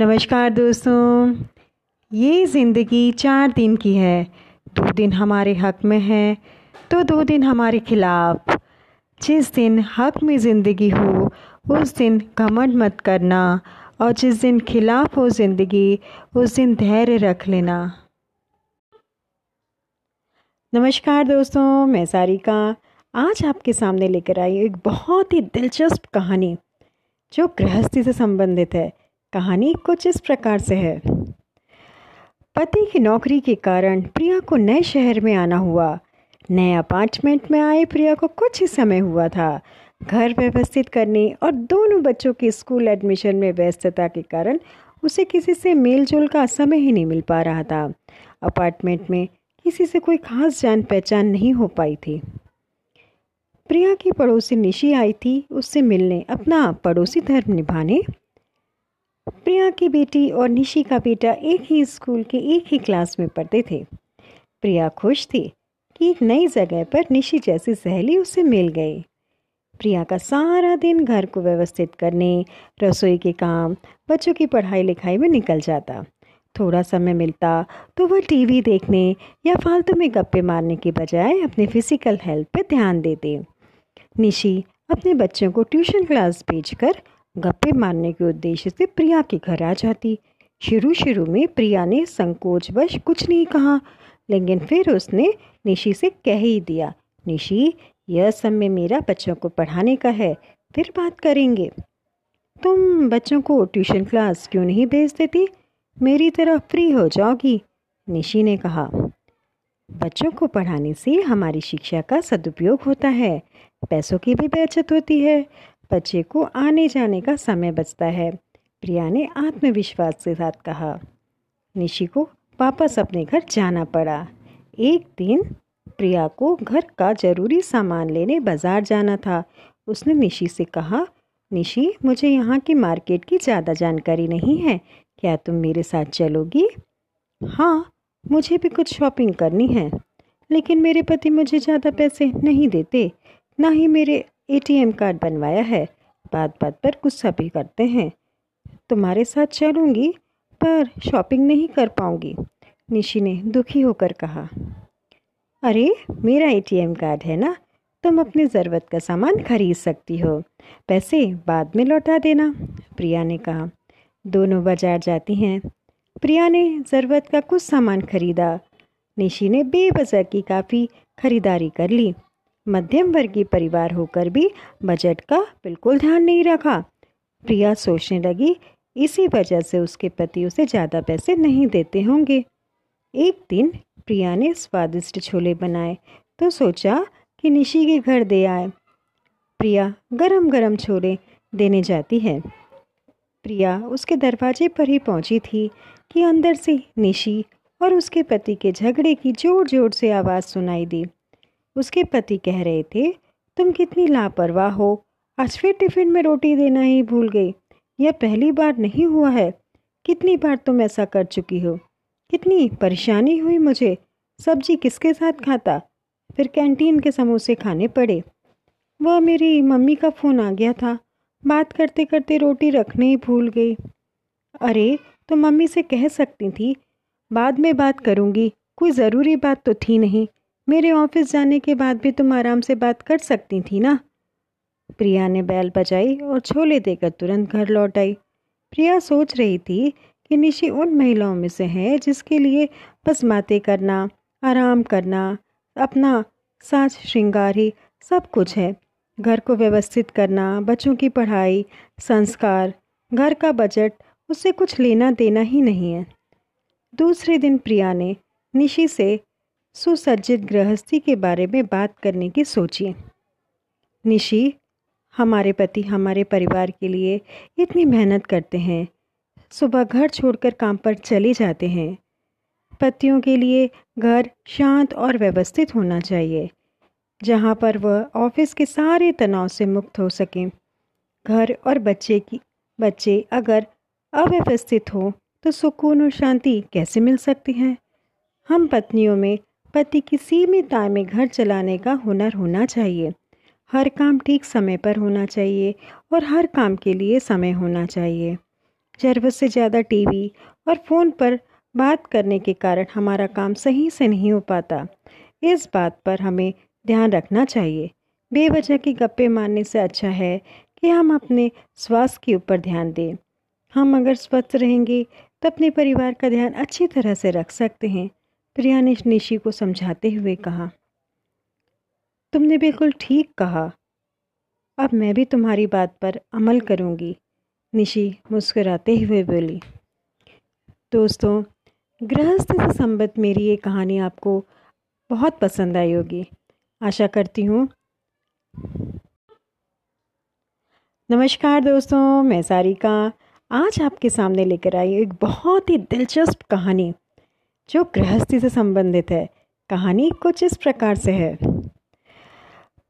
नमस्कार दोस्तों, ये ज़िंदगी चार दिन की है। दो दिन हमारे हक में है तो दो दिन हमारे खिलाफ। जिस दिन हक में ज़िंदगी हो, उस दिन घमंड मत करना, और जिस दिन खिलाफ हो ज़िंदगी, उस दिन धैर्य रख लेना। नमस्कार दोस्तों, मैं सारिका। आज आपके सामने लेकर आई एक बहुत ही दिलचस्प कहानी, जो गृहस्थी से संबंधित है। कहानी कुछ इस प्रकार से है। पति की नौकरी के कारण प्रिया को नए शहर में आना हुआ। नए अपार्टमेंट में आए प्रिया को कुछ ही समय हुआ था। घर व्यवस्थित करने और दोनों बच्चों के स्कूल एडमिशन में व्यस्तता के कारण उसे किसी से मेल जोल का समय ही नहीं मिल पा रहा था। अपार्टमेंट में किसी से कोई खास जान पहचान नहीं हो पाई थी। प्रिया की पड़ोसी निशी आई थी। उससे मिलने अपना पड़ोसी धर्म निभाने प्रिया की बेटी और निशी का बेटा एक ही स्कूल के एक ही क्लास में पढ़ते थे। प्रिया खुश थी कि एक नई जगह पर निशी जैसी सहेली उससे मिल गई। प्रिया का सारा दिन घर को व्यवस्थित करने, रसोई के काम, बच्चों की पढ़ाई लिखाई में निकल जाता। थोड़ा समय मिलता तो वह टीवी देखने या फालतू में गप्पे मारने के बजाय अपने फ़िज़िकल हेल्थ पर ध्यान देते। निशी अपने बच्चों को ट्यूशन क्लास भेजकर गप्पे मारने के उद्देश्य से प्रिया के घर आ जाती। शुरू शुरू में प्रिया ने संकोचवश कुछ नहीं कहा, लेकिन फिर उसने निशी से कह ही दिया, निशी, यह समय मेरा बच्चों को पढ़ाने का है, फिर बात करेंगे। तुम बच्चों को ट्यूशन क्लास क्यों नहीं भेज देती? मेरी तरह फ्री हो जाओगी, निशी ने कहा। बच्चों को पढ़ाने से हमारी शिक्षा का सदुपयोग होता है, पैसों की भी बचत होती है बच्चे को आने जाने का समय बचता है। प्रिया ने आत्मविश्वास के साथ कहा। निशी को वापस अपने घर जाना पड़ा। एक दिन प्रिया को घर का ज़रूरी सामान लेने बाज़ार जाना था। उसने निशी से कहा, निशी, मुझे यहाँ की मार्केट की ज़्यादा जानकारी नहीं है। क्या तुम मेरे साथ चलोगी? हाँ मुझे भी कुछ शॉपिंग करनी है, लेकिन मेरे पति मुझे ज़्यादा पैसे नहीं देते, ना ही मेरे एटीएम कार्ड बनवाया है। बात बात पर गुस्सा भी करते हैं। तुम्हारे साथ चलूँगी, पर शॉपिंग नहीं कर पाऊँगी, निशी ने दुखी होकर कहा। अरे, मेरा एटीएम कार्ड है ना? तुम अपनी ज़रूरत का सामान खरीद सकती हो। पैसे बाद में लौटा देना, प्रिया ने कहा। दोनों बाज़ार जाती हैं। प्रिया ने ज़रूरत का कुछ सामान खरीदा। निशी ने बेवजह की काफ़ी खरीदारी कर ली। मध्यम वर्गीय परिवार होकर भी बजट का बिल्कुल ध्यान नहीं रखा। प्रिया सोचने लगी, इसी वजह से उसके पति उसे ज़्यादा पैसे नहीं देते होंगे। एक दिन प्रिया ने स्वादिष्ट छोले बनाए तो सोचा कि निशी के घर दे आए। प्रिया गरम गरम छोले देने जाती है। प्रिया उसके दरवाजे पर ही पहुँची थी कि अंदर से निशी और उसके पति के झगड़े की ज़ोर ज़ोर से आवाज़ सुनाई दी। उसके पति कह रहे थे, तुम कितनी लापरवाह हो। आज फिर टिफ़िन में रोटी देना ही भूल गई। यह पहली बार नहीं हुआ है। कितनी बार तुम ऐसा कर चुकी हो? कितनी परेशानी हुई मुझे। सब्ज़ी किसके साथ खाता? फिर कैंटीन के समोसे खाने पड़े। वह मेरी मम्मी का फ़ोन आ गया था। बात करते करते रोटी रखने ही भूल गई। अरे तो मम्मी से कह सकती थी, बाद में बात करूँगी। कोई ज़रूरी बात तो थी नहीं। मेरे ऑफ़िस जाने के बाद भी तुम आराम से बात कर सकती थी ना? प्रिया ने बैल बजाई और छोले देकर तुरंत घर लौट आई। प्रिया सोच रही थी कि निशी उन महिलाओं में से है जिसके लिए बस बातें करना, आराम करना, अपना साज श्रृंगार ही सब कुछ है। घर को व्यवस्थित करना, बच्चों की पढ़ाई, संस्कार, घर का बजट उससे कुछ लेना देना ही नहीं है। दूसरे दिन प्रिया ने निशी से सुसज्जित गृहस्थी के बारे में बात करने की सोचिए निशी, हमारे पति, हमारे परिवार के लिए इतनी मेहनत करते हैं। सुबह घर छोड़कर काम पर चले जाते हैं। पतियों के लिए घर शांत और व्यवस्थित होना चाहिए, जहाँ पर वह ऑफ़िस के सारे तनाव से मुक्त हो सकें। घर और बच्चे की, बच्चे अगर अव्यवस्थित हो तो सुकून और शांति कैसे मिल सकती है? हम पत्नियों में पति की सीमित आय में घर चलाने का हुनर होना चाहिए। हर काम ठीक समय पर होना चाहिए और हर काम के लिए समय होना चाहिए। ज़रूरत से ज़्यादा टीवी और फ़ोन पर बात करने के कारण हमारा काम सही से नहीं हो पाता। इस बात पर हमें ध्यान रखना चाहिए। बेवजह की गप्पे मारने से अच्छा है कि हम अपने स्वास्थ्य के ऊपर ध्यान दें। हम अगर स्वस्थ रहेंगे तो अपने परिवार का ध्यान अच्छी तरह से रख सकते हैं। प्रिया ने निशी को समझाते हुए कहा, तुमने बिल्कुल ठीक कहा। अब मैं भी तुम्हारी बात पर अमल करूँगी, निशी मुस्कुराते हुए बोली। दोस्तों, गृहस्थ से संबद्ध मेरी ये कहानी आपको बहुत पसंद आई होगी। आशा करती हूँ नमस्कार दोस्तों, मैं सारिका। आज आपके सामने लेकर आई एक बहुत ही दिलचस्प कहानी। जो गृहस्थी से संबंधित है। कहानी कुछ इस प्रकार से है।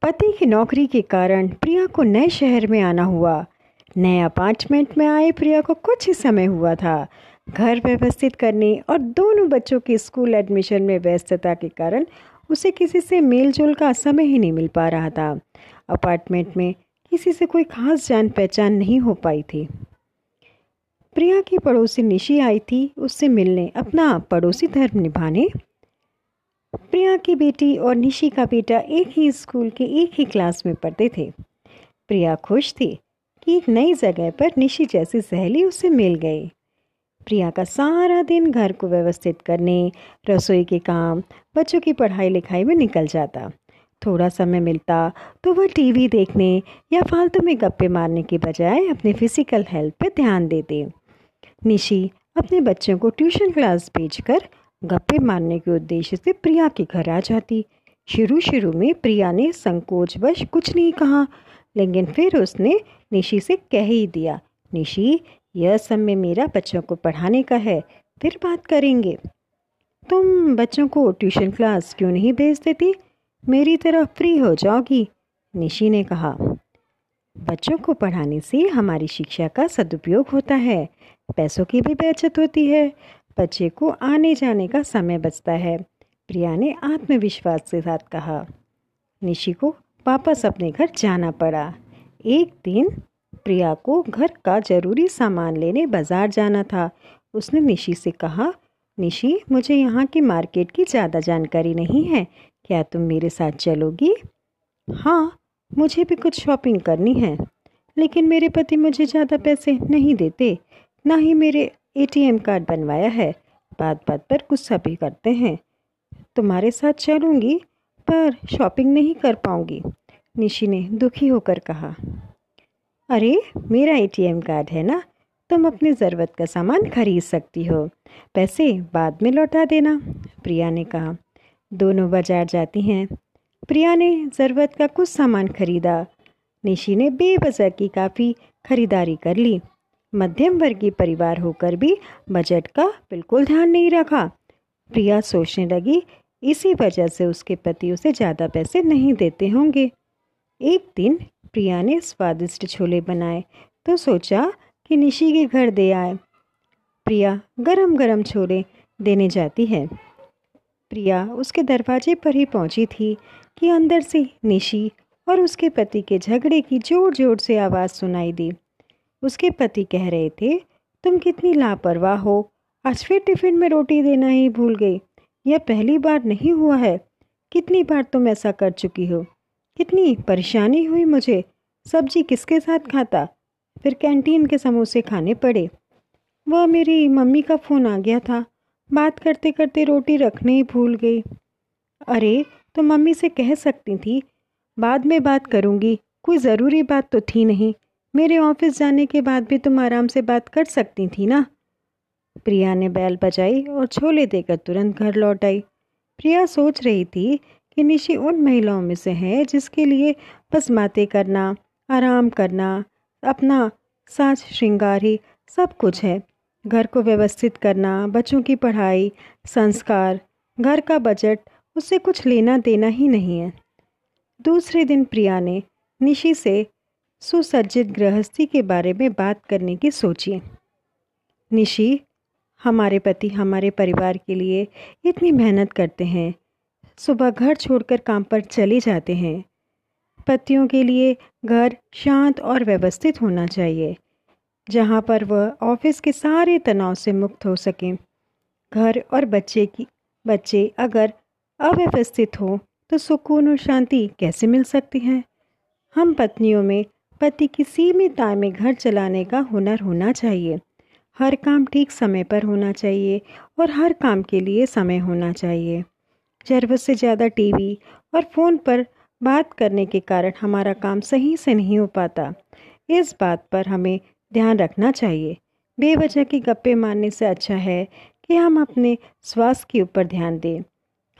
पति की नौकरी के कारण प्रिया को नए शहर में आना हुआ। नए अपार्टमेंट में आए प्रिया को कुछ ही समय हुआ था। घर व्यवस्थित करने और दोनों बच्चों के स्कूल एडमिशन में व्यस्तता के कारण उसे किसी से मेल जोल का समय ही नहीं मिल पा रहा था। अपार्टमेंट में किसी से कोई खास जान पहचान नहीं हो पाई थी। प्रिया की पड़ोसी निशी आई थी उससे मिलने, अपना पड़ोसी धर्म निभाने। प्रिया की बेटी और निशी का बेटा एक ही स्कूल के एक ही क्लास में पढ़ते थे। प्रिया खुश थी कि एक नई जगह पर निशी जैसी सहेली उससे मिल गई। प्रिया का सारा दिन घर को व्यवस्थित करने, रसोई के काम, बच्चों की पढ़ाई लिखाई में निकल जाता। थोड़ा समय मिलता तो वह टीवी देखने या फालतू में गप्पे मारने के बजाय अपने फ़िज़िकल हेल्थ पर ध्यान देते। निशी अपने बच्चों को ट्यूशन क्लास भेजकर गप्पे मारने के उद्देश्य से प्रिया के घर आ जाती। शुरू शुरू में प्रिया ने संकोचवश कुछ नहीं कहा, लेकिन फिर उसने निशी से कह ही दिया, निशी, यह समय मेरा बच्चों को पढ़ाने का है, फिर बात करेंगे। तुम बच्चों को ट्यूशन क्लास क्यों नहीं भेज देती? मेरी तरह फ्री हो जाओगी, निशी ने कहा। बच्चों को पढ़ाने से हमारी शिक्षा का सदुपयोग होता है। पैसों की भी बचत होती है। बच्चे को आने जाने का समय बचता है। प्रिया ने आत्मविश्वास के साथ कहा। निशी को वापस अपने घर जाना पड़ा। एक दिन प्रिया को घर का ज़रूरी सामान लेने बाज़ार जाना था। उसने निशी से कहा, निशी, मुझे यहाँ की मार्केट की ज़्यादा जानकारी नहीं है। क्या तुम मेरे साथ चलोगी? हाँ मुझे भी कुछ शॉपिंग करनी है, लेकिन मेरे पति मुझे ज़्यादा पैसे नहीं देते, ना ही मेरे एटीएम कार्ड बनवाया है। बात बात पर गुस्सा भी करते हैं। तुम्हारे साथ चलूँगी, पर शॉपिंग नहीं कर पाऊँगी, निशी ने दुखी होकर कहा। अरे, मेरा एटीएम कार्ड है ना? तुम अपनी ज़रूरत का सामान खरीद सकती हो। पैसे बाद में लौटा देना, प्रिया ने कहा। दोनों बाज़ार जाती हैं। प्रिया ने ज़रूरत का कुछ सामान खरीदा। निशी ने बेवजह की काफ़ी खरीदारी कर ली। मध्यम वर्गीय परिवार होकर भी बजट का बिल्कुल ध्यान नहीं रखा। प्रिया सोचने लगी, इसी वजह से उसके पति उसे ज़्यादा पैसे नहीं देते होंगे। एक दिन प्रिया ने स्वादिष्ट छोले बनाए तो सोचा कि निशी के घर दे आए। प्रिया गरम गरम छोले देने जाती है। प्रिया उसके दरवाजे पर ही पहुँची थी। कि अंदर से निशी और उसके पति के झगड़े की ज़ोर ज़ोर से आवाज़ सुनाई दी। उसके पति कह रहे थे, तुम कितनी लापरवाह हो। आज फिर टिफ़िन में रोटी देना ही भूल गई। यह पहली बार नहीं हुआ है। कितनी बार तुम ऐसा कर चुकी हो? कितनी परेशानी हुई मुझे। सब्ज़ी किसके साथ खाता? फिर कैंटीन के समोसे खाने पड़े। वह मेरी मम्मी का फ़ोन आ गया था। बात करते करते रोटी रखने ही भूल गई। अरे तो मम्मी से कह सकती थी, बाद में बात करूँगी, कोई ज़रूरी बात तो थी नहीं, मेरे ऑफ़िस जाने के बाद भी तुम आराम से बात कर सकती थी ना? प्रिया ने बैल बजाई और छोले देकर तुरंत घर लौट आई। प्रिया सोच रही थी कि निशी उन महिलाओं में से है जिसके लिए बस बातें करना, आराम करना, अपना साज श्रृंगार ही सब कुछ है। घर को व्यवस्थित करना, बच्चों की पढ़ाई, संस्कार, घर का बजट उससे कुछ लेना देना ही नहीं है। दूसरे दिन प्रिया ने निशी से सुसज्जित गृहस्थी के बारे में बात करने की सोची। निशी, हमारे पति हमारे परिवार के लिए इतनी मेहनत करते हैं। सुबह घर छोड़कर काम पर चले जाते हैं। पतियों के लिए घर शांत और व्यवस्थित होना चाहिए, जहाँ पर वह ऑफ़िस के सारे तनाव से मुक्त हो सकें। घर और बच्चे की, बच्चे अगर अव्यवस्थित हो तो सुकून और शांति कैसे मिल सकती है? हम पत्नियों में पति की सीमित आय में घर चलाने का हुनर होना चाहिए। हर काम ठीक समय पर होना चाहिए और हर काम के लिए समय होना चाहिए। ज़रूरत से ज़्यादा टीवी और फ़ोन पर बात करने के कारण हमारा काम सही से नहीं हो पाता। इस बात पर हमें ध्यान रखना चाहिए। बेवजह की गप्पे मारने से अच्छा है कि हम अपने स्वास्थ्य के ऊपर ध्यान दें।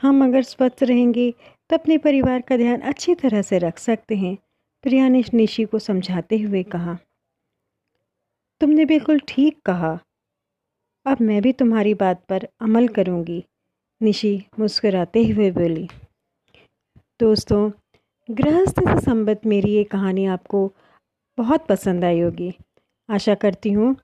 हम अगर स्वस्थ रहेंगे तो अपने परिवार का ध्यान अच्छी तरह से रख सकते हैं, प्रिया ने निशी को समझाते हुए कहा। तुमने बिल्कुल ठीक कहा। अब मैं भी तुम्हारी बात पर अमल करूँगी, निशी मुस्कुराते हुए बोली। दोस्तों, गृहस्थ से संबंध मेरी ये कहानी आपको बहुत पसंद आई होगी। आशा करती हूँ